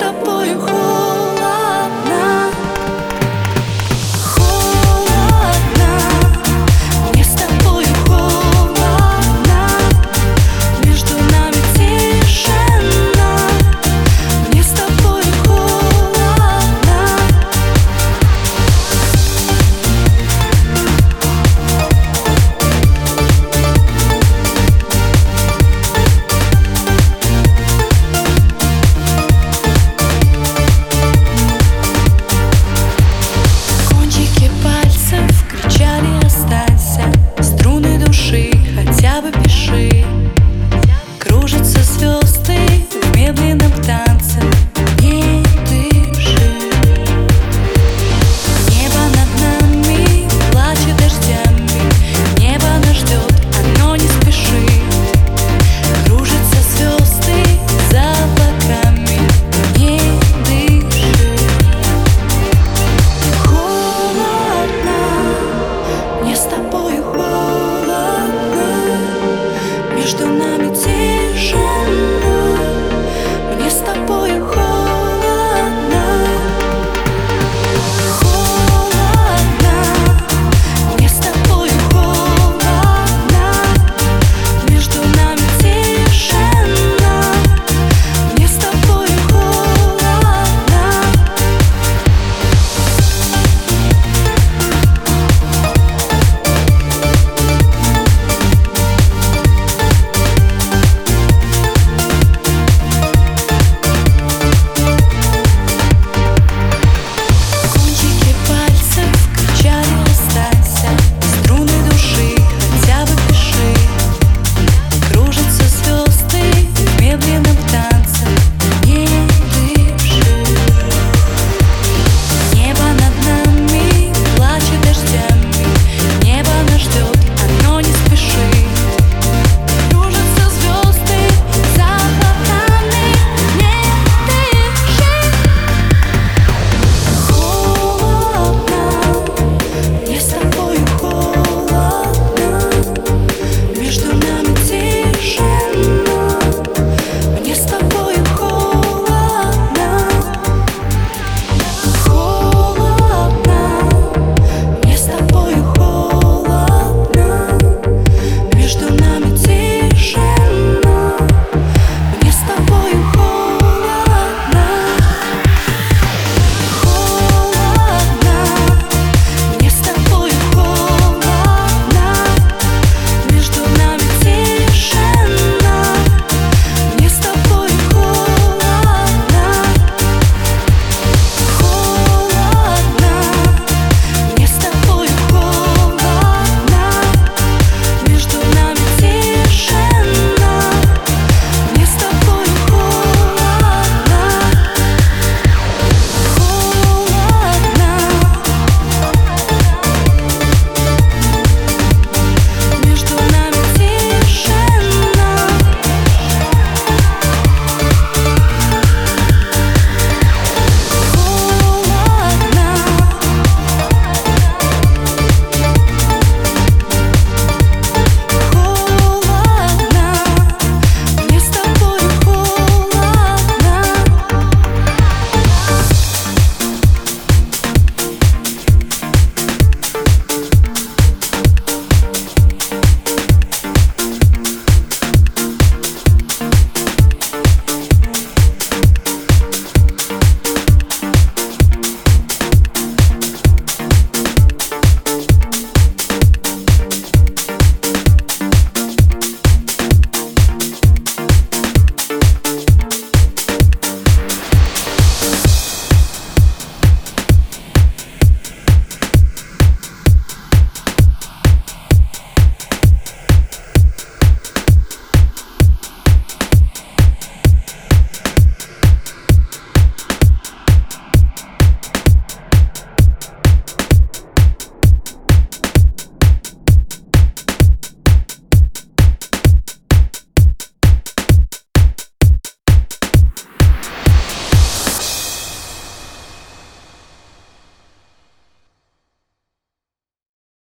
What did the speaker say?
тобою ходить.